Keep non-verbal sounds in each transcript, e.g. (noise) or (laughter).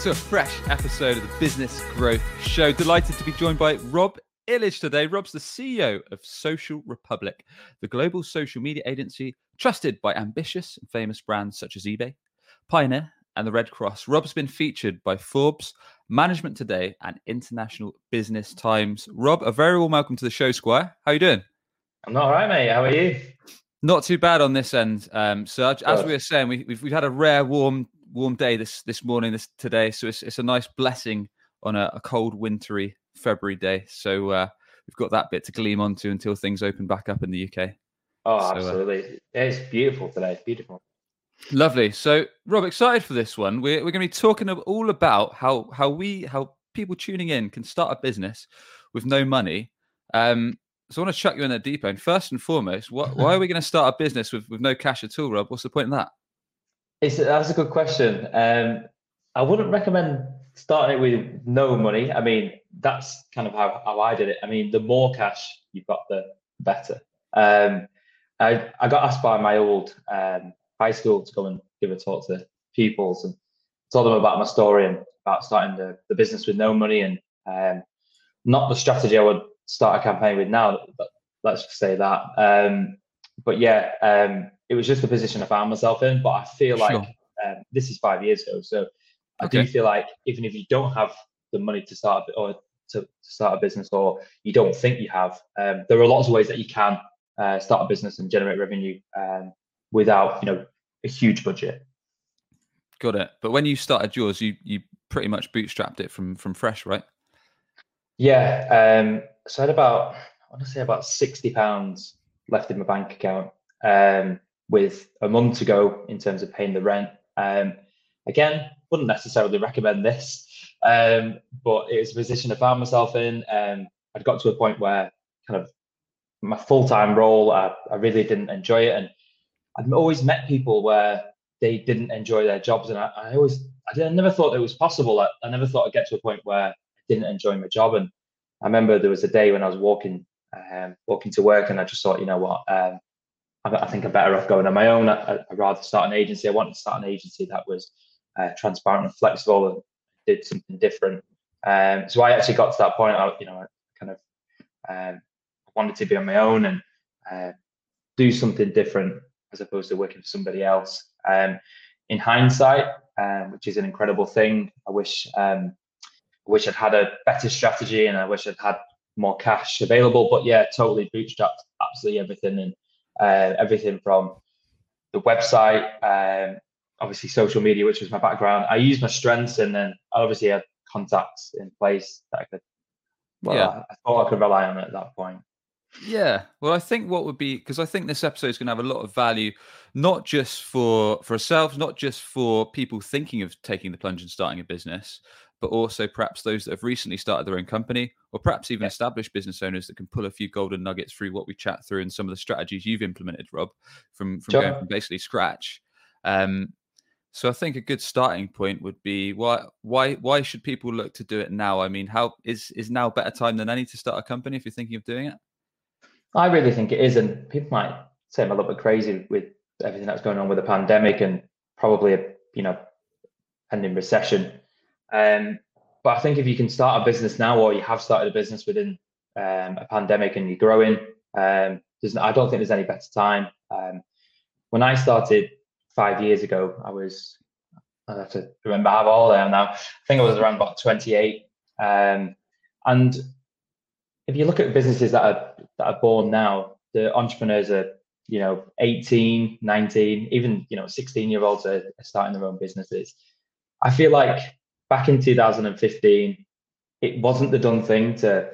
to a fresh episode of the Business Growth Show. Delighted to be joined by Rob Illidge today. Rob's the CEO of Social Republic, the global social media agency trusted by ambitious and famous brands such as eBay, Pioneer, and the Red Cross. Rob's been featured by Forbes, Management Today, and International Business Times. Rob, a very warm welcome to the show, Squire. How are you doing? I'm not all right, mate. How are you? Not too bad on this end, um, Serge. As we were saying, we, have we've had a rare warm warm day this this morning, this today. So it's it's a nice blessing on a, a cold, wintry February day. So uh, we've got that bit to gleam onto until things open back up in the UK. Oh, so, uh, absolutely! Uh, it's beautiful today. It's beautiful. Lovely. So, Rob, excited for this one. We're we're going to be talking all about how how we how people tuning in can start a business with no money. Um, so I want to chuck you in the deep end. First and foremost, what, why are we going to start a business with, with no cash at all, Rob? What's the point in that? It's that's a good question. Um, I wouldn't recommend starting it with no money. I mean, that's kind of how, how I did it. I mean, the more cash you've got, the better. Um, I, I got asked by my old um, high school to go and give a talk to pupils and told them about my story and about starting the, the business with no money and um, not the strategy I would start a campaign with now. But let's just say that. Um, but yeah, um, it was just the position I found myself in. But I feel like um, this is five years ago, so I okay. do feel like even if you don't have the money to start or to, to start a business, or you don't think you have, um, there are lots of ways that you can uh, start a business and generate revenue um, without you know a huge budget. Got it. But when you started yours, you you pretty much bootstrapped it from from fresh, right? Yeah. Um, so I had about I want to say about sixty pounds left in my bank account. Um, with a month to go in terms of paying the rent. Um, again, wouldn't necessarily recommend this, um, but it was a position I found myself in. Um, I'd got to a point where kind of my full time role, I, I really didn't enjoy it. And I'd always met people where they didn't enjoy their jobs. And I, I always, I, I never thought it was possible. I, I never thought I'd get to a point where I didn't enjoy my job. And I remember there was a day when I was walking, um, walking to work, and I just thought, you know what, um, I, think I'm better off going on my own. I, would rather start an agency. I wanted to start an agency that was uh, transparent and flexible and did something different. Um, so I actually got to that point. I, you know, I kind of um, wanted to be on my own and uh, do something different as opposed to working for somebody else. Um, in hindsight, um, which is an incredible thing, I wish um, I wish I'd had a better strategy and I wish I'd had more cash available. But yeah, totally bootstrapped absolutely everything and uh, everything from the website, um, obviously social media, which was my background. I used my strengths, and then I obviously had contacts in place that I could. Well, yeah. I, I thought I could rely on at that point. Yeah, well, I think what would be because I think this episode is going to have a lot of value, not just for for ourselves, not just for people thinking of taking the plunge and starting a business, but also perhaps those that have recently started their own company, or perhaps even yeah. established business owners that can pull a few golden nuggets through what we chat through and some of the strategies you've implemented, Rob, from from sure. going from basically scratch. Um, so I think a good starting point would be why why why should people look to do it now? I mean, how is is now better time than any to start a company if you're thinking of doing it? I really think it is, and people might say I'm a little bit crazy with everything that's going on with the pandemic and probably a you know pending recession. Um, but I think if you can start a business now, or you have started a business within um, a pandemic and you're growing, um, I don't think there's any better time. Um, when I started five years ago, I was I have to remember how old I am now. I think I was around about 28. Um, and if you look at businesses that are that are born now, the entrepreneurs are you know 18, 19, even you know 16 year olds are, are starting their own businesses. I feel like back in 2015, it wasn't the done thing to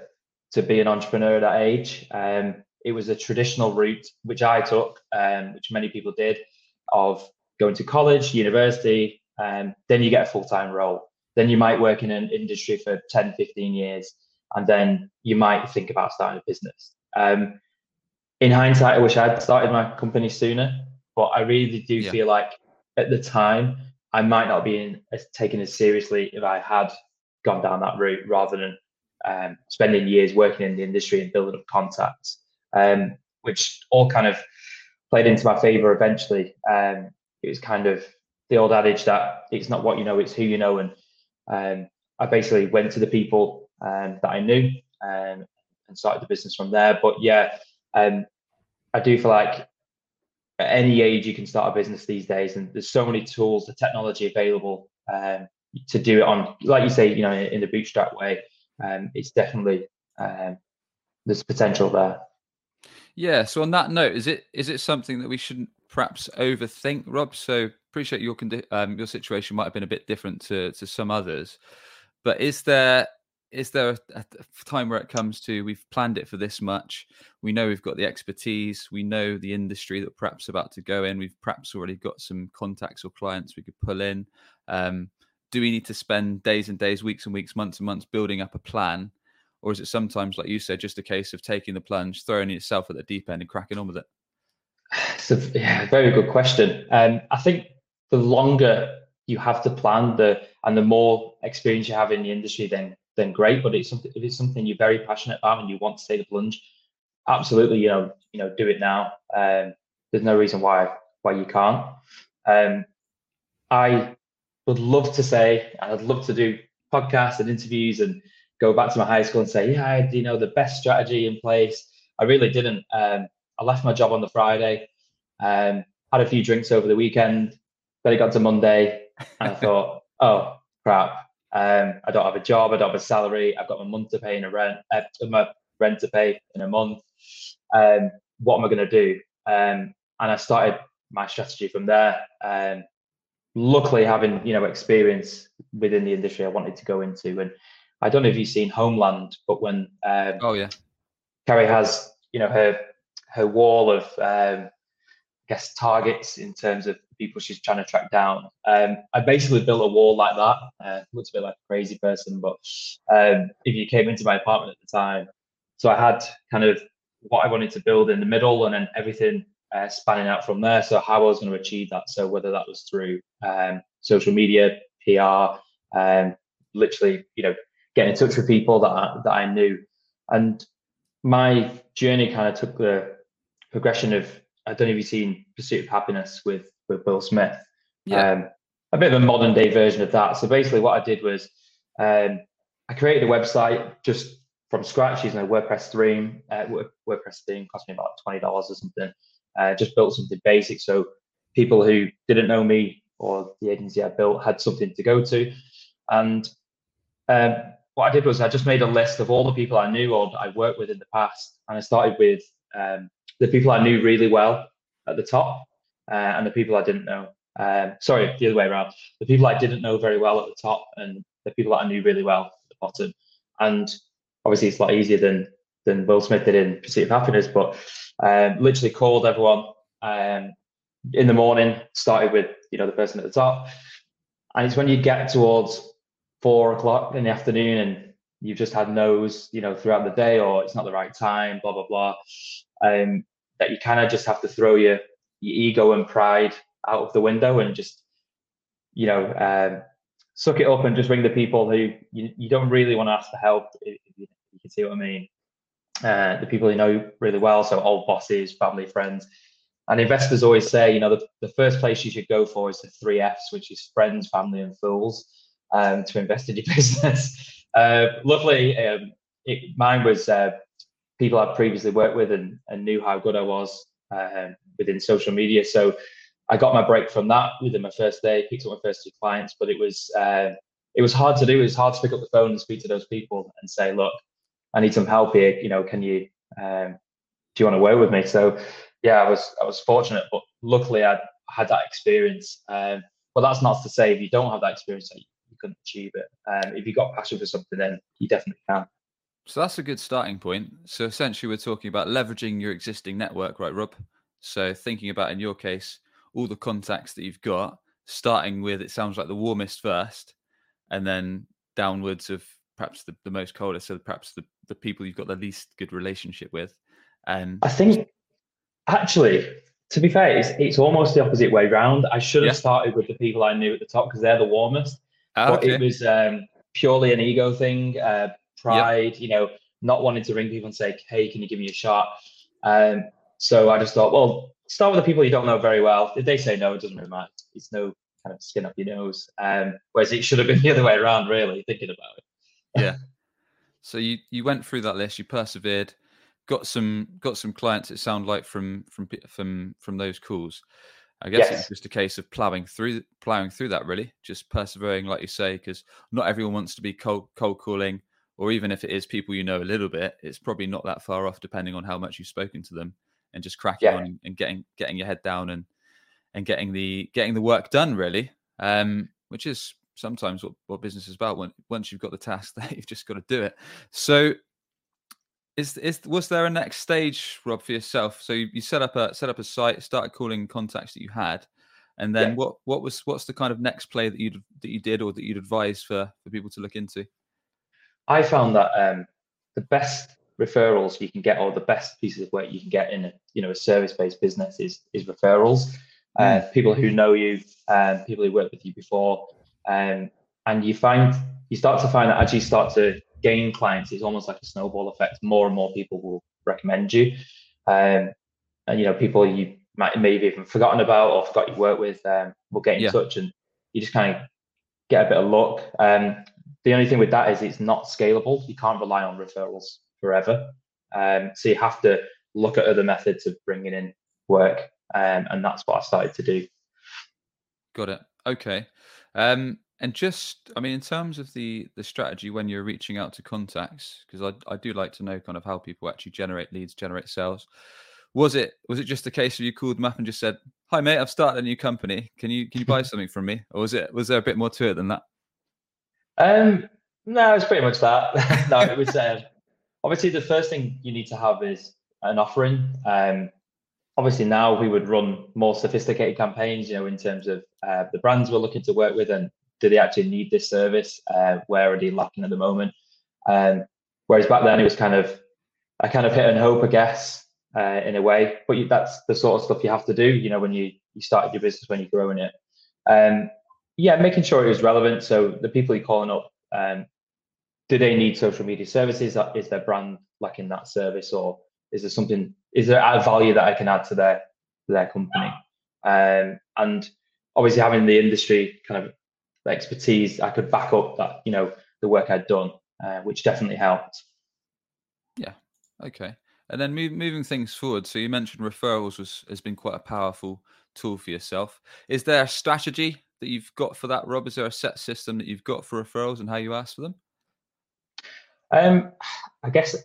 to be an entrepreneur at that age. Um, it was a traditional route which I took, um, which many people did, of going to college, university, and then you get a full time role. then you might work in an industry for 10, 15 years, and then you might think about starting a business. Um, in hindsight, I wish I'd started my company sooner, but I really do yeah. feel like at the time I might not be in, as, taken as seriously if I had gone down that route rather than um, spending years working in the industry and building up contacts, um, which all kind of played into my favor eventually. Um, it was kind of the old adage that it's not what you know, it's who you know. And um, I basically went to the people um, that I knew um, and started the business from there. But yeah, I do feel like at any age you can start a business these days, and there's so many tools, the technology available um, to do it on, like you say, you know, in, the bootstrap way. Um, it's definitely um, there's potential there. Yeah. So on that note, is it is it something that we shouldn't perhaps overthink, Rob? So appreciate your condi- um, your situation might have been a bit different to to some others, but is there is there a, a, time where it comes to we've planned it for this much. We know we've got the expertise. We know the industry that perhaps about to go in. We've perhaps already got some contacts or clients we could pull in. Um, do we need to spend days and days weeks and weeks months and months building up a plan? Or is it sometimes like you said just a case of taking the plunge throwing yourself at the deep end and cracking on with it? It's a yeah, very good question. Um, i think the longer you have to plan the and the more experience you have in the industry then then great. But it's something if it's something you're very passionate about and you want to take the plunge, absolutely, you know, you know, do it now. Um, there's no reason why why you can't. Um, I would love to say, I'd love to do podcasts and interviews and go back to my high school and say, yeah, I had, you know, the best strategy in place. I really didn't. Um, I left my job on the Friday, um, had a few drinks over the weekend. Then it got to Monday, and I (laughs) thought, oh crap, um, I don't have a job. I don't have a salary. I've got my month to pay in a rent. Uh, my rent to pay in a month. Um, what am I going to do? Um, and I started my strategy from there. Um, luckily, having you know experience within the industry I wanted to go into, and I don't know if you've seen Homeland, but when um, oh yeah, Carrie has you know her her wall of um, I guess targets in terms of people she's trying to track down. Um, I basically built a wall like that. Uh, looks a bit like a crazy person, but um, if you came into my apartment at the time, so I had kind of what I wanted to build in the middle, and then everything uh, spanning out from there. So how I was going to achieve that. So whether that was through um, social media, PR, um, literally, you know, getting in touch with people that I, that I knew, and my journey kind of took the progression of I don't know if you've seen Pursuit of Happiness with with Will Smith. Yeah. Um, a bit of a modern day version of that. So basically, what I did was um, I created a website just from scratch using a WordPress theme. Uh, WordPress theme cost me about twenty dollars or something. Uh, just built something basic so people who didn't know me or the agency I built had something to go to. And um, what I did was I just made a list of all the people I knew or I worked with in the past, and I started with um, the people I knew really well at the top, uh, and the people I didn't know. Um, sorry, the other way around. The people I didn't know very well at the top, and the people that I knew really well at the bottom. And obviously, it's a lot easier than than Will Smith did in Pursuit of Happiness. But um, literally called everyone um, in the morning. Started with you know the person at the top, and it's when you get towards four o'clock in the afternoon and you've just had no's, you know, throughout the day, or it's not the right time, blah blah blah. Um, that you kind of just have to throw your your ego and pride out of the window and just you know um, suck it up and just ring the people who you, you don't really want to ask for help if you, you can see what i mean. Uh, the people you know really well so old bosses family friends. And investors always say you know the, the first place you should go for is the three f's which is friends family and fools um, to invest in your (laughs) business. Uh, luckily um, it, mine was uh, people I'd previously worked with and, and knew how good I was um, within social media. So I got my break from that within my first day, picked up my first two clients, but it was uh, it was hard to do. It was hard to pick up the phone and speak to those people and say, look, I need some help here. You know, can you um, do you want to work with me? So yeah, I was I was fortunate, but luckily I had that experience. Um, but that's not to say if you don't have that experience that you couldn't achieve it. Um, if you got passion for something, then you definitely can. So that's a good starting point. So essentially, we're talking about leveraging your existing network, right, Rob? So thinking about, in your case, all the contacts that you've got, starting with it sounds like the warmest first, and then downwards of perhaps the, the most coldest, so perhaps the, the people you've got the least good relationship with. And I think actually, to be fair, it's, it's almost the opposite way round. I should have yeah. started with the people I knew at the top because they're the warmest. Oh, but it was um, purely an ego thing, uh, pride, yep. you know, not wanting to ring people and say, "Hey, can you give me a shot?" Um, so I just thought, well, start with the people you don't know very well. If they say no, it doesn't really matter. It's no kind of skin up your nose. Um, whereas it should have been (laughs) the other way around, really, thinking about it. yeah. So you you went through that list, you persevered, got some got some clients. It sounded like from from from from those calls. I guess yes. it's just a case of plowing through plowing through that really, just persevering, like you say, because not everyone wants to be cold cold calling, or even if it is people you know a little bit, it's probably not that far off, depending on how much you've spoken to them, and just cracking yeah. on and getting getting your head down and and getting the getting the work done really, um, which is sometimes what, what business is about. When once you've got the task, (laughs) there you've just got to do it. So is is was there a next stage, Rob, for yourself? So you, you set up a set up a site, started calling contacts that you had, and then yeah. what what was what's the kind of next play that you that you did or that you'd advise for for people to look into? I found that um, the best referrals you can get, or the best pieces of work you can get in a you know a service based business is is referrals. Uh, mm. people who know you, um, people who worked with you before, um, and you find you start to find that as you start to gain clients, it's almost like a snowball effect. More and more people will recommend you, um, and you know people you might maybe even forgotten about or forgot you work with um, will get in yeah. touch, and you just kind of get a bit of luck. Um, the only thing with that is it's not scalable. You can't rely on referrals forever, um, so you have to look at other methods of bringing in work, um, and that's what I started to do. Got it. Okay. Um, and just, I mean, in terms of the the strategy when you're reaching out to contacts, because I I do like to know kind of how people actually generate leads, generate sales. Was it was it just a case of you called them up and just said, "Hi mate, I've started a new company. Can you can you buy (laughs) something from me?" Or was it was there a bit more to it than that? Um, no, it's pretty much that. (laughs) no, it was uh, obviously the first thing you need to have is an offering. Um, obviously now we would run more sophisticated campaigns, you know, in terms of uh, the brands we're looking to work with and do they actually need this service? Uh, where are they lacking at the moment? Um, whereas back then it was kind of, a kind of hit and hope, I guess, uh, in a way. But you, that's the sort of stuff you have to do, you know, when you you started your business when you're growing it. Um, yeah, making sure it was relevant. So the people you're calling up, um, do they need social media services? Is their brand lacking that service, or is there something? Is there a value that I can add to their their company? Um, and obviously having the industry kind of expertise, I could back up that you know the work I'd done, uh, which definitely helped. Yeah. Okay. And then move, moving things forward. So you mentioned referrals was has been quite a powerful tool for yourself. Is there a strategy that you've got for that, Rob? Is there a set system that you've got for referrals and how you ask for them? Um, I guess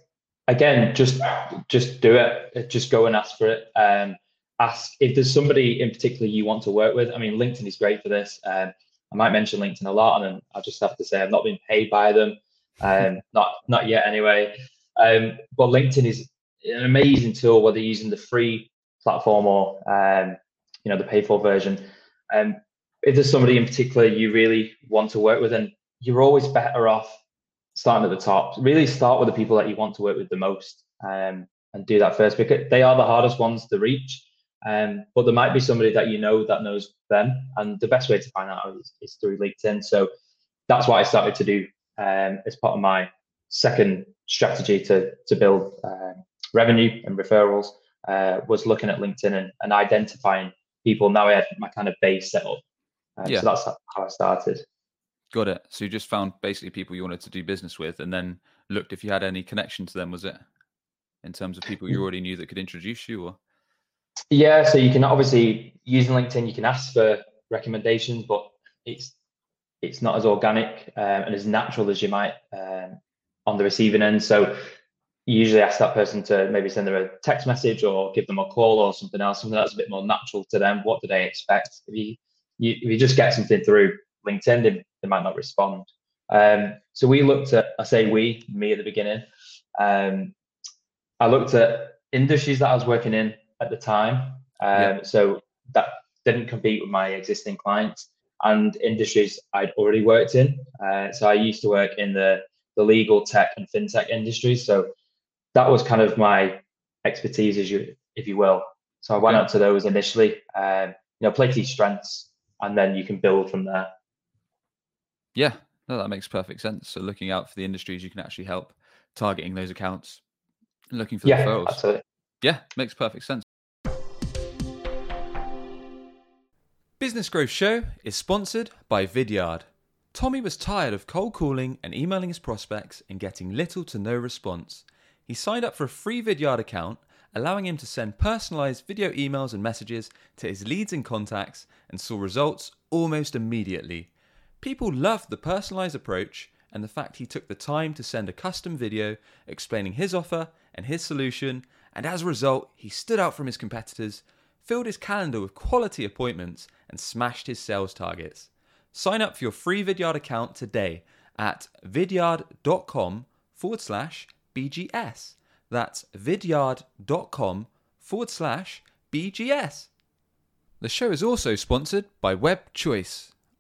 again, just just do it. Just go and ask for it. Um, ask if there's somebody in particular you want to work with. I mean, LinkedIn is great for this. Um, I might mention LinkedIn a lot, and I just have to say I've not been paid by them, um, (laughs) not not yet anyway. Um, but LinkedIn is an amazing tool, whether you're using the free platform or um, you know the paid for version. Um, if there's somebody in particular you really want to work with, and you're always better off starting at the top. Really start with the people that you want to work with the most, um, and do that first because they are the hardest ones to reach. Um, but there might be somebody that you know that knows them, and the best way to find out is, is through LinkedIn. So that's what I started to do um, as part of my second strategy to to build uh, revenue and referrals. Uh, was looking at LinkedIn and, and, identifying people. Now I had my kind of base set up. Um, yeah. So that's how I started. Got it. So you just found basically people you wanted to do business with, and then looked if you had any connection to them. Was it in terms of people you mm. already knew that could introduce you, or? Yeah, so you can obviously using LinkedIn, you can ask for recommendations, but it's it's not as organic um, and as natural as you might um, on the receiving end. So you usually ask that person to maybe send them a text message or give them a call or something else, something that's a bit more natural to them. What do they expect? If you, you if you just get something through LinkedIn, they, might not respond. Um, so we looked at, I say we, me at the beginning. Um, I looked at industries that I was working in at the time. Um, yeah. So that didn't compete with my existing clients. and industries I'd already worked in. Uh, so I used to work in the the legal tech and fintech industries. So that was kind of my expertise, as you if you will. So I went okay. out to those initially. Um, you know, play to your strengths, and then you can build from there. Yeah, no, that makes perfect sense. So looking out for the industries you can actually help, targeting those accounts, looking for yeah, referrals. Absolutely. Yeah, makes perfect sense. Business Growth Show is sponsored by Vidyard. Tommy was tired of cold calling and emailing his prospects and getting little to no response. He signed up for a free Vidyard account, allowing him to send personalized video emails and messages to his leads and contacts and saw results almost immediately. People loved the personalized approach and the fact he took the time to send a custom video explaining his offer and his solution, and as a result, he stood out from his competitors, filled his calendar with quality appointments, and smashed his sales targets. Sign up for your free Vidyard account today at vidyard.com forward slash BGS. That's vidyard.com forward slash BGS. The show is also sponsored by Web Choice.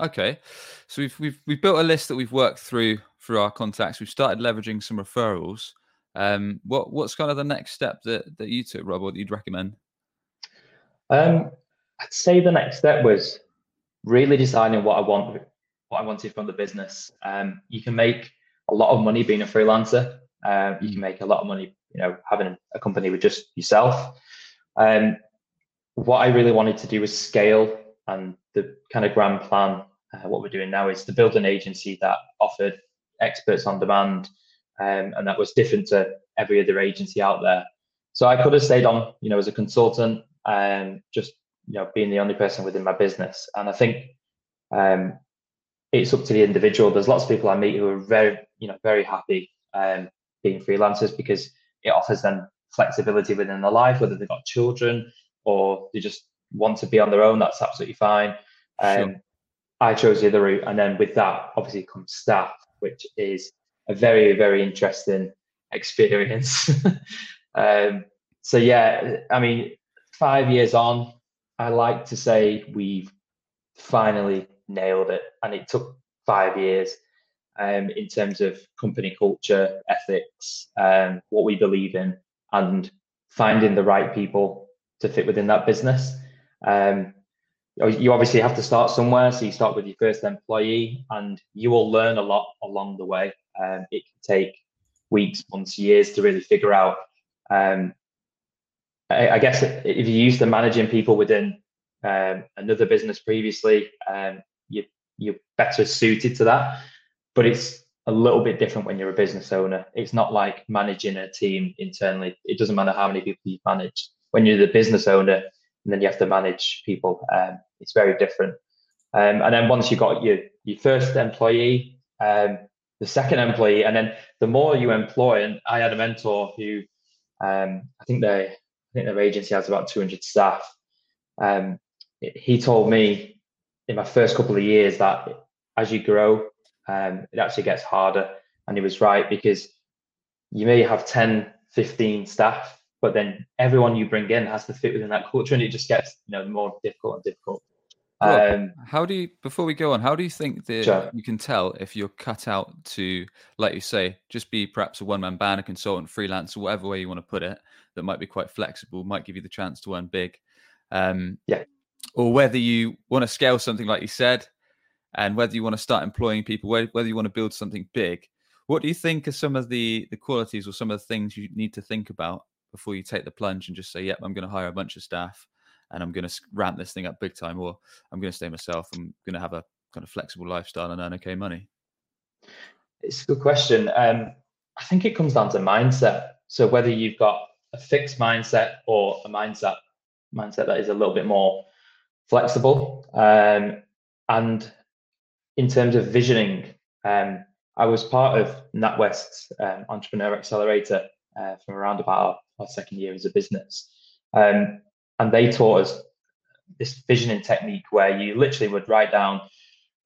Okay, so we've we've we've built a list that we've worked through through our contacts. We've started leveraging some referrals. Um, what what's kind of the next step that that you took, Rob, or that you'd recommend? Um, I'd say the next step was really deciding what I want, what I wanted from the business. Um, you can make a lot of money being a freelancer. Uh, you can make a lot of money, you know, having a company with just yourself. Um, what I really wanted to do was scale, and the kind of grand plan. Uh, what we're doing now is to build an agency that offered experts on demand, um, and that was different to every other agency out there. So I could have stayed on, you know, as a consultant and just you know being the only person within my business. And I think um, it's up to the individual. There's lots of people I meet who are very you know very happy um, being freelancers because it offers them flexibility within their life, whether they've got children or they just want to be on their own. That's absolutely fine. Um, sure. I chose the other route, and then with that, obviously comes staff, which is a very very interesting experience. (laughs) um, so yeah, I mean, five years on, I like to say we've finally nailed it. And it took five years um, in terms of company culture, ethics, um, what we believe in, and finding the right people to fit within that business. Um, you obviously have to start somewhere. So you start with your first employee, and you will learn a lot along the way. Um, it can take weeks, months, years to really figure out um, I, I guess if you're used to managing people within um, another business previously, um, you, you're better suited to that. But it's a little bit different when you're a business owner. It's not like managing a team internally. It doesn't matter how many people you've managed. When you're the business owner, and then you have to manage people, um, it's very different. Um, and then once you've got your your first employee, um, the second employee, and then the more you employ, and I had a mentor who um, I think they I think their agency has about 200 staff. Um, he told me in my first couple of years that as you grow, um, it actually gets harder. And he was right because you may have 10, 15 staff, but then everyone you bring in has to fit within that culture and it just gets you know more difficult and difficult. um, how do you before we go on how do you think that sure. you can tell if you're cut out to like you say just be perhaps a one-man band a consultant freelance whatever way you want to put it that might be quite flexible, might give you the chance to earn big. Um, yeah. Or whether you want to scale something like you said, and whether you want to start employing people, whether you want to build something big. What do you think are some of the the qualities or some of the things you need to think about before you take the plunge and just say, "Yep, I'm going to hire a bunch of staff and I'm going to ramp this thing up big time," or "I'm going to stay myself. I'm going to have a kind of flexible lifestyle and earn okay money." It's a good question. Um, I think it comes down to mindset. So whether you've got a fixed mindset or a mindset mindset that is a little bit more flexible. Um, and in terms of visioning, um, I was part of NatWest's um, Entrepreneur Accelerator uh, from around about our, second year as a business. Um, and they taught us this visioning technique where you literally would write down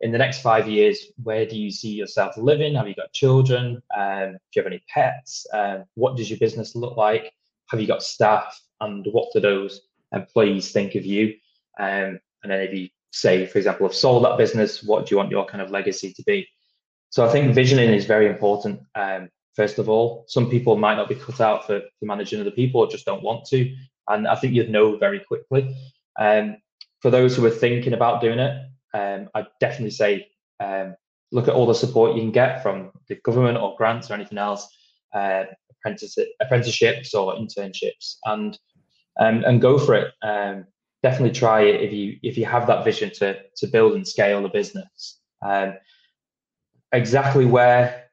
in the next five years, where do you see yourself living? Have you got children? Um, do you have any pets? Um, what does your business look like? Have you got staff? And what do those employees think of you? Um, and then if you say, for example, have sold that business, what do you want your kind of legacy to be? So I think visioning is very important. Um, first of all, some people might not be cut out for, for managing other people or just don't want to. And I think you'd know very quickly. Um, for those who are thinking about doing it, um, I'd definitely say um, look at all the support you can get from the government or grants or anything else, uh, apprenticeships or internships, and um, and go for it. Um, definitely try it if you if you have that vision to to build and scale the business. Um, exactly where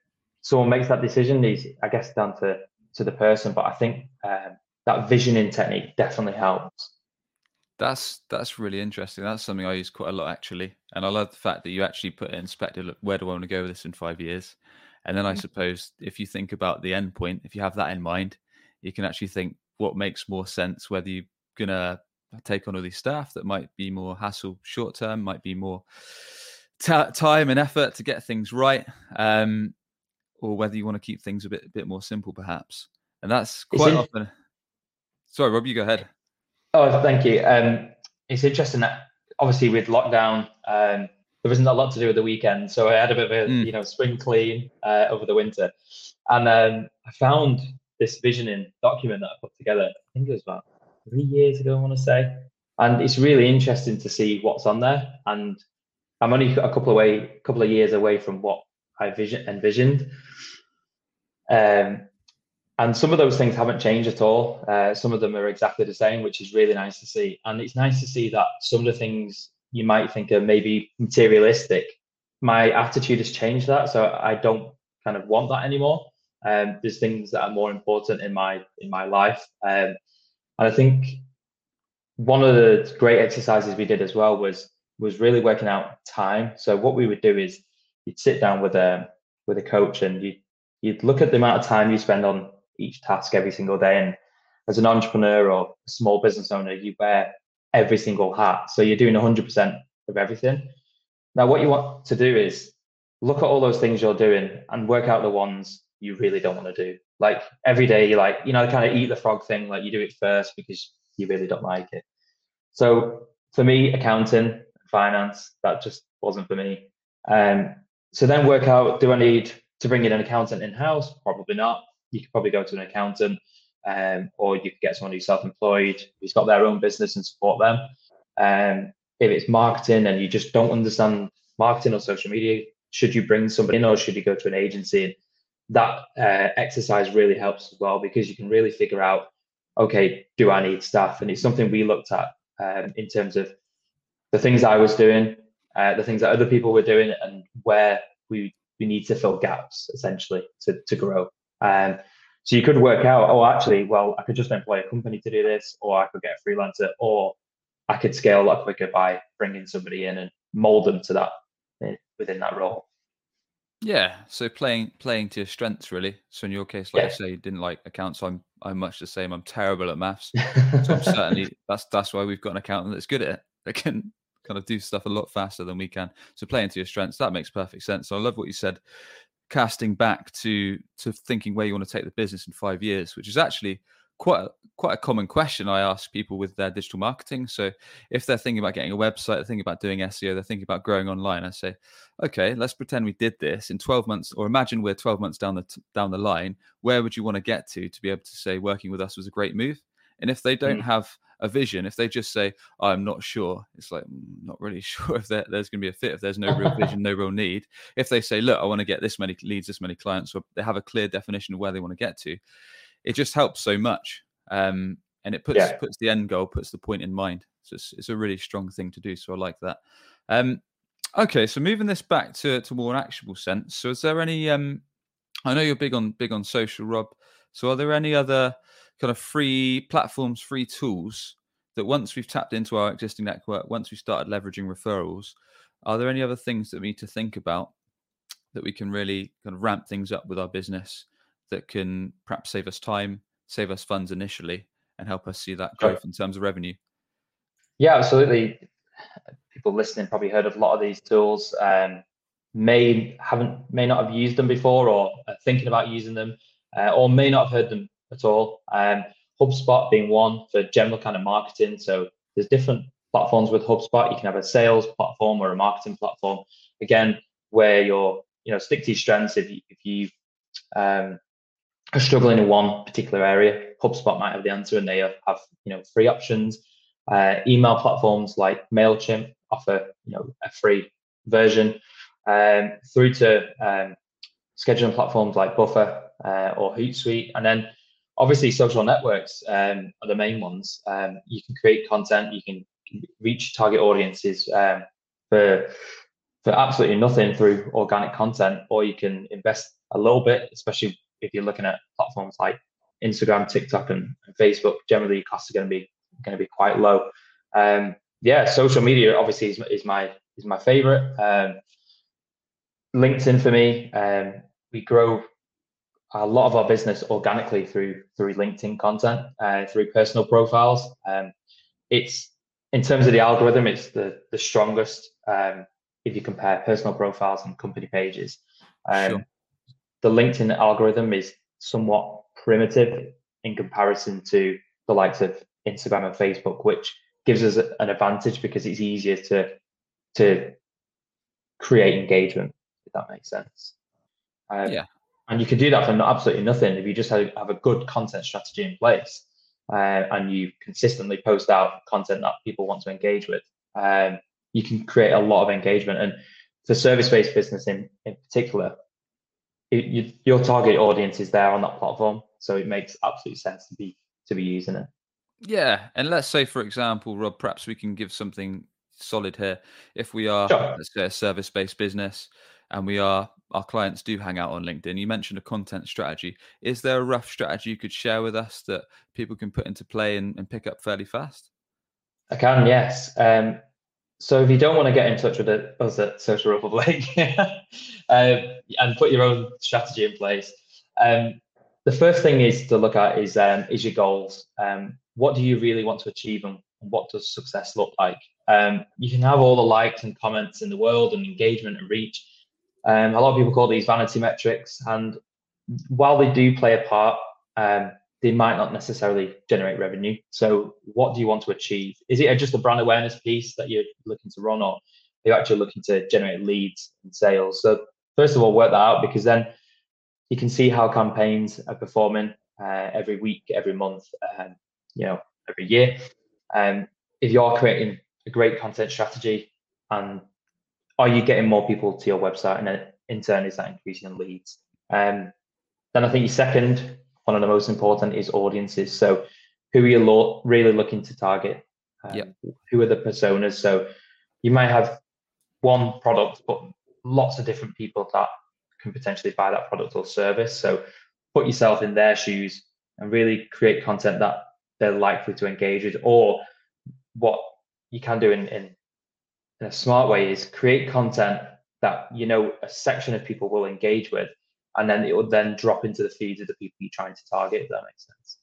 someone makes that decision is, I guess, down to to the person. But I think um, that visioning technique definitely helps. That's that's really interesting. That's something I use quite a lot actually, and I love the fact that you actually put it in perspective. Look, where do I want to go with this in five years? And then I mm-hmm. suppose if you think about the end point, if you have that in mind, you can actually think what makes more sense. Whether you're gonna take on all these staff that might be more hassle short term, might be more t- time and effort to get things right, um, or whether you want to keep things a bit a bit more simple, perhaps. And that's quite often. Sorry, Rob, you go ahead. Oh, thank you. Um, it's interesting that obviously with lockdown, um, there wasn't a lot to do with the weekend, so I had a bit of a mm. you know spring clean uh, over the winter, and um, I found this visioning document that I put together. I think it was about three years ago, I want to say, and it's really interesting to see what's on there. And I'm only a couple of way, couple of years away from what I vision envisioned. Um, and some of those things haven't changed at all. Uh, some of them are exactly the same, which is really nice to see. And it's nice to see that some of the things you might think are maybe materialistic, my attitude has changed that. So I don't kind of want that anymore. Um, there's things that are more important in my in my life. Um, and I think one of the great exercises we did as well was was really working out time. So what we would do is you'd sit down with a with a coach and you you'd look at the amount of time you spend on each task every single day. And as an entrepreneur or small business owner, you wear every single hat. So you're doing 100% of everything. Now, what you want to do is look at all those things you're doing and work out the ones you really don't want to do. Like every day, you like, you know, the kind of eat the frog thing, like you do it first because you really don't like it. So for me, accounting, finance, that just wasn't for me. Um, so then work out do I need to bring in an accountant in house? Probably not. You could probably go to an accountant, um, or you could get someone who's self-employed, who's got their own business and support them. Um, if it's marketing and you just don't understand marketing or social media, should you bring somebody in or should you go to an agency? That uh, exercise really helps as well because you can really figure out, okay, do I need staff? And it's something we looked at um, in terms of the things I was doing, uh, the things that other people were doing, and where we we need to fill gaps essentially to to grow. Um, so you could work out, oh, actually, well, I could just employ a company to do this, or I could get a freelancer, or I could scale a lot quicker by bringing somebody in and mold them to that eh, within that role. Yeah, so playing playing to your strengths really. So in your case, like yeah. you say, you didn't like accounts. I'm I'm much the same. I'm terrible at maths. (laughs) so I'm certainly that's that's why we've got an accountant that's good at it. That can kind of do stuff a lot faster than we can. So play into your strengths, that makes perfect sense. So I love what you said, casting back to to thinking where you want to take the business in five years, which is actually quite a, quite a common question I ask people with their digital marketing. So if they're thinking about getting a website, they're thinking about doing SEO, they're thinking about growing online. I say, okay, let's pretend we did this in 12 months, or imagine we're 12 months down the down the line. Where would you want to get to to be able to say working with us was a great move? And if they don't mm. have a vision, if they just say, I'm not sure, it's like, mm, not really (laughs) sure if there's going to be a fit, if there's no real (laughs) vision, no real need. If they say, look, I want to get this many leads, this many clients, or they have a clear definition of where they want to get to, it just helps so much. Um, and it puts yeah. puts the end goal, puts the point in mind. So it's, it's a really strong thing to do. So I like that. Um, okay, so moving this back to to more an actionable sense. So is there any? Um, I know you're big on big on social, Rob. So are there any other kind of free platforms, free tools that once we've tapped into our existing network, once we've started leveraging referrals, are there any other things that we need to think about that we can really kind of ramp things up with our business that can perhaps save us time, save us funds initially, and help us see that growth in terms of revenue? Yeah, absolutely. People listening probably heard of a lot of these tools. Um, may haven't may not have used them before or are thinking about using them, uh, or may not have heard them at all. Um, HubSpot being one for general kind of marketing. So there's different platforms with HubSpot. You can have a sales platform or a marketing platform. Again, where you're you know stick to your strengths. If you if you um, are struggling in one particular area, HubSpot might have the answer, and they have, have you know free options. Uh, email platforms like Mailchimp offer you know a free version, um, through to um, scheduling platforms like Buffer uh, or Hootsuite, and then obviously social networks um, are the main ones. Um, you can create content, you can reach target audiences um, for for absolutely nothing through organic content, or you can invest a little bit, especially if you're looking at platforms like Instagram, TikTok, and, and Facebook. Generally, costs are going to be going to be quite low. Um, yeah, social media obviously is, is my is my favorite. Um, LinkedIn for me, um, we grow a lot of our business organically through through LinkedIn content, uh, through personal profiles. Um, it's in terms of the algorithm, it's the the strongest um, if you compare personal profiles and company pages. Um, sure. The LinkedIn algorithm is somewhat primitive in comparison to the likes of Instagram and Facebook, which gives us an advantage because it's easier to to create engagement. If that makes sense. Um, yeah. And you can do that for absolutely nothing if you just have, have a good content strategy in place uh, and you consistently post out content that people want to engage with. Um, you can create a lot of engagement. And for service-based business in, in particular, it, you, your target audience is there on that platform, so it makes absolute sense to be to be using it. Yeah, and let's say, for example, Rob, perhaps we can give something solid here. If we are, sure. let's say, a service-based business, and we are our clients do hang out on LinkedIn. You mentioned a content strategy. Is there a rough strategy you could share with us that people can put into play and, and pick up fairly fast? I can, yes. Um, so if you don't want to get in touch with us at Social Republic (laughs) um, and put your own strategy in place, um, the first thing is to look at is um, is your goals. Um, what do you really want to achieve, and what does success look like? Um, you can have all the likes and comments in the world, and engagement and reach. Um, a lot of people call these vanity metrics, and while they do play a part, they might not necessarily generate revenue. So, what do you want to achieve? Is it just a brand awareness piece that you're looking to run, or are you actually looking to generate leads and sales? So, first of all, work that out because then you can see how campaigns are performing uh, every week, every month, um, you know, every year. Um, if you're creating a great content strategy, and are you getting more people to your website, and then in turn, is that increasing leads? Um, then I think your second one of the most important is audiences. So who are you lo- really looking to target? Um, yep. Who are the personas? So you might have one product, but lots of different people that can potentially buy that product or service. So put yourself in their shoes and really create content that they're likely to engage with. Or what you can do in, in, in a smart way is create content that you know a section of people will engage with and then it will then drop into the feeds of the people you're trying to target. If that makes sense.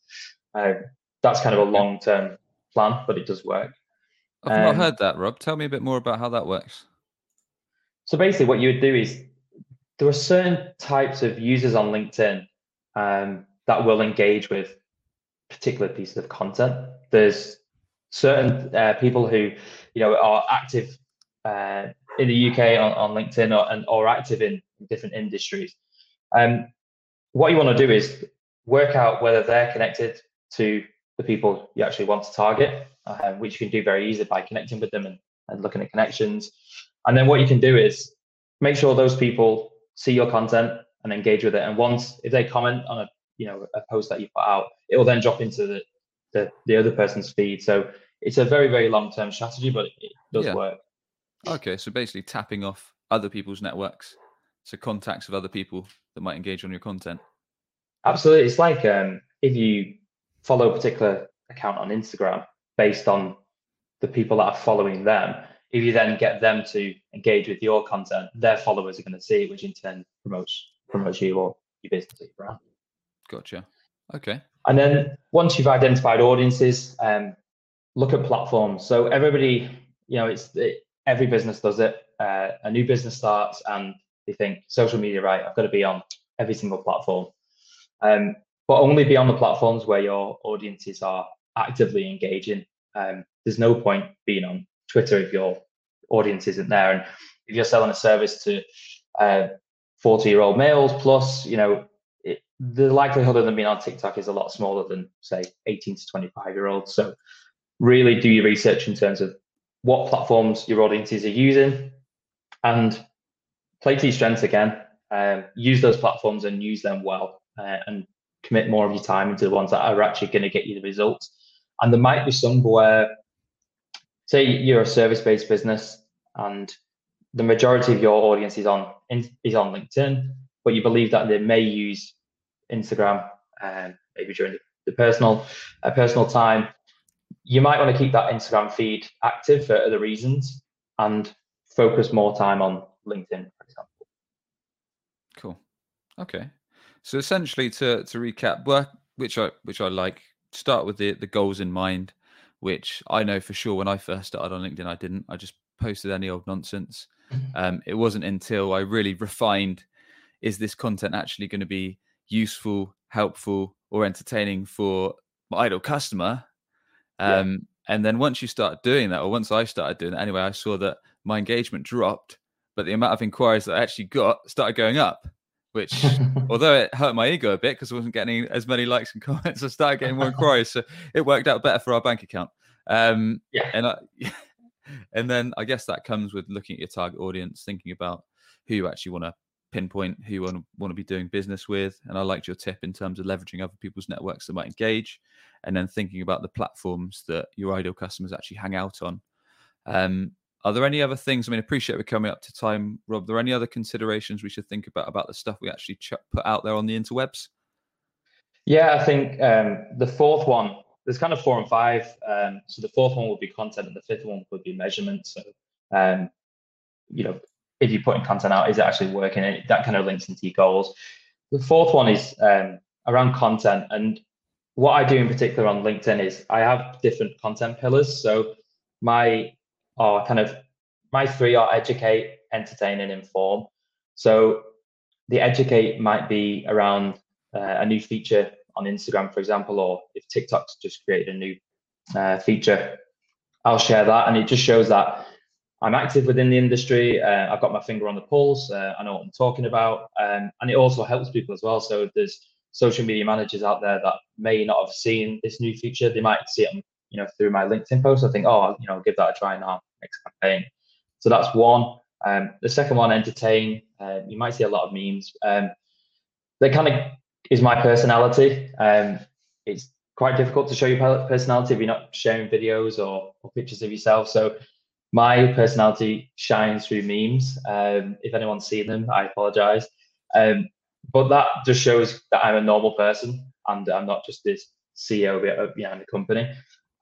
Um, that's kind of a long term plan, but it does work. I've um, not heard that, Rob. Tell me a bit more about how that works. So basically, what you would do is there are certain types of users on LinkedIn um, that will engage with particular pieces of content. There's certain uh, people who, you know, are active uh, in the UK on, on LinkedIn or, and or active in different industries. Um, what you want to do is work out whether they're connected to the people you actually want to target, uh, which you can do very easily by connecting with them and, and looking at connections. And then what you can do is make sure those people see your content and engage with it. And once if they comment on a you know a post that you put out, it will then drop into the the, the other person's feed. So it's a very very long term strategy, but it does yeah. work. Okay, so basically tapping off other people's networks, so contacts of other people that might engage on your content? Absolutely. It's like um, if you follow a particular account on Instagram, based on the people that are following them. If you then get them to engage with your content, their followers are going to see it, which in turn promotes promotes you or your business or your brand. Gotcha. Okay. And then once you've identified audiences, um, look at platforms. So everybody, you know, it's it, every business does it. Uh, a new business starts and they think social media, right? I've got to be on every single platform, um, but only be on the platforms where your audiences are actively engaging. Um, there's no point being on Twitter if your audience isn't there, and if you're selling a service to uh, 40 year old males plus, you know, it, the likelihood of them being on TikTok is a lot smaller than say 18 to 25 year olds. So really do your research in terms of what platforms your audiences are using and play to your strengths again. Um, use those platforms and use them well uh, and commit more of your time into the ones that are actually going to get you the results. And there might be some where, say, you're a service-based business and the majority of your audience is on is on LinkedIn, but you believe that they may use Instagram, um, maybe during the, personal uh, personal time you might want to keep that Instagram feed active for other reasons and focus more time on LinkedIn, for example. Cool. Okay. So essentially, to to recap, work which I which I like. Start with the the goals in mind, which I know for sure when I first started on LinkedIn, I didn't. I just posted any old nonsense. Mm-hmm. Um, it wasn't until I really refined: is this content actually going to be useful, helpful, or entertaining for my ideal customer? Um, yeah. And then once you start doing that, or once I started doing that anyway, I saw that my engagement dropped, but the amount of inquiries that I actually got started going up, which, (laughs) although it hurt my ego a bit because I wasn't getting as many likes and (laughs) comments, I started getting more (laughs) inquiries. So it worked out better for our bank account. Um, yeah. And I, and then I guess that comes with looking at your target audience, thinking about who you actually want to pinpoint who you want to, want to be doing business with. And I liked your tip in terms of leveraging other people's networks that might engage, and then thinking about the platforms that your ideal customers actually hang out on. Um, are there any other things? I mean, appreciate we're coming up to time, Rob. Are there any other considerations we should think about about the stuff we actually ch- put out there on the interwebs? Yeah, I think um, the fourth one. There's kind of four and five. Um, so the fourth one would be content, and the fifth one would be measurement. So, um, you know, if you're putting content out, is it actually working? And that kind of links into your goals. The fourth one is um, around content. And what I do in particular on LinkedIn is I have different content pillars. So my are kind of my three are educate, entertain, and inform. So the educate might be around uh, a new feature on Instagram, for example, or if TikTok's just created a new uh, feature, I'll share that. And it just shows that I'm active within the industry. Uh, I've got my finger on the pulse. Uh, I know what I'm talking about, um, and it also helps people as well. So there's social media managers out there that may not have seen this new feature. They might see it, you know, through my LinkedIn post. I think, oh, you know, I'll give that a try now next campaign. So that's one. Um, the second one, entertain. Uh, you might see a lot of memes. Um, that kind of is my personality. Um, it's quite difficult to show your personality if you're not sharing videos or, or pictures of yourself. So my personality shines through memes. Um, if anyone's seen them, I apologize. Um, but that just shows that I'm a normal person and I'm not just this CEO behind the company.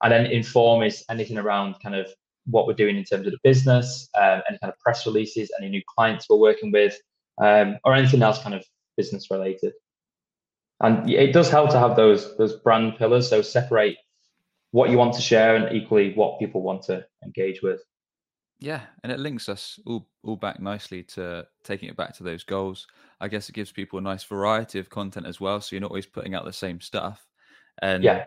And then inform is anything around kind of what we're doing in terms of the business, um, any kind of press releases, any new clients we're working with, um, or anything else kind of business related. And it does help to have those those brand pillars. So separate what you want to share and equally what people want to engage with. Yeah, and it links us all all back nicely to taking it back to those goals. I guess it gives people a nice variety of content as well, so you're not always putting out the same stuff. And yeah.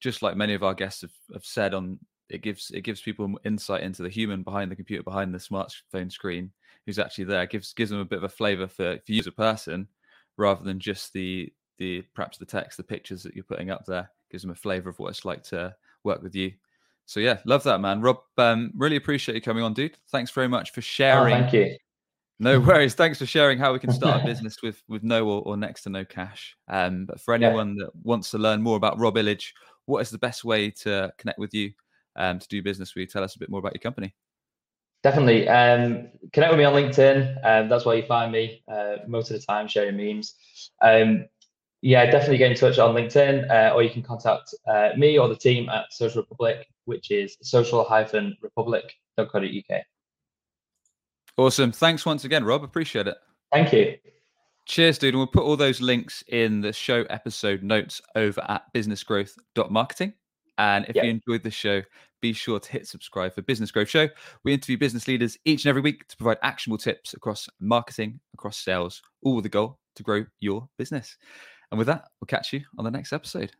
just like many of our guests have, have said on it gives it gives people insight into the human behind the computer behind the smartphone screen who's actually there it gives gives them a bit of a flavor for, for you as a person rather than just the the perhaps the text the pictures that you're putting up there gives them a flavor of what it's like to work with you so yeah, love that, man. Rob, um, really appreciate you coming on, dude. Thanks very much for sharing. Oh, thank you. No (laughs) worries. Thanks for sharing how we can start a (laughs) business with with no or, or next to no cash. Um, but for anyone yeah. that wants to learn more about Rob Illidge, what is the best way to connect with you um, to do business with you? Tell us a bit more about your company. Definitely. Um, connect with me on LinkedIn. Um, that's where you find me uh, most of the time, sharing memes. Um, yeah, definitely get in touch on LinkedIn, uh, or you can contact uh, me or the team at Social Republic, which is social-republic.co.uk. Awesome. Thanks once again, Rob. Appreciate it. Thank you. Cheers, dude. And we'll put all those links in the show episode notes over at businessgrowth.marketing. And if yep. you enjoyed the show, be sure to hit subscribe for Business Growth Show. We interview business leaders each and every week to provide actionable tips across marketing, across sales, all with the goal to grow your business. And with that, we'll catch you on the next episode.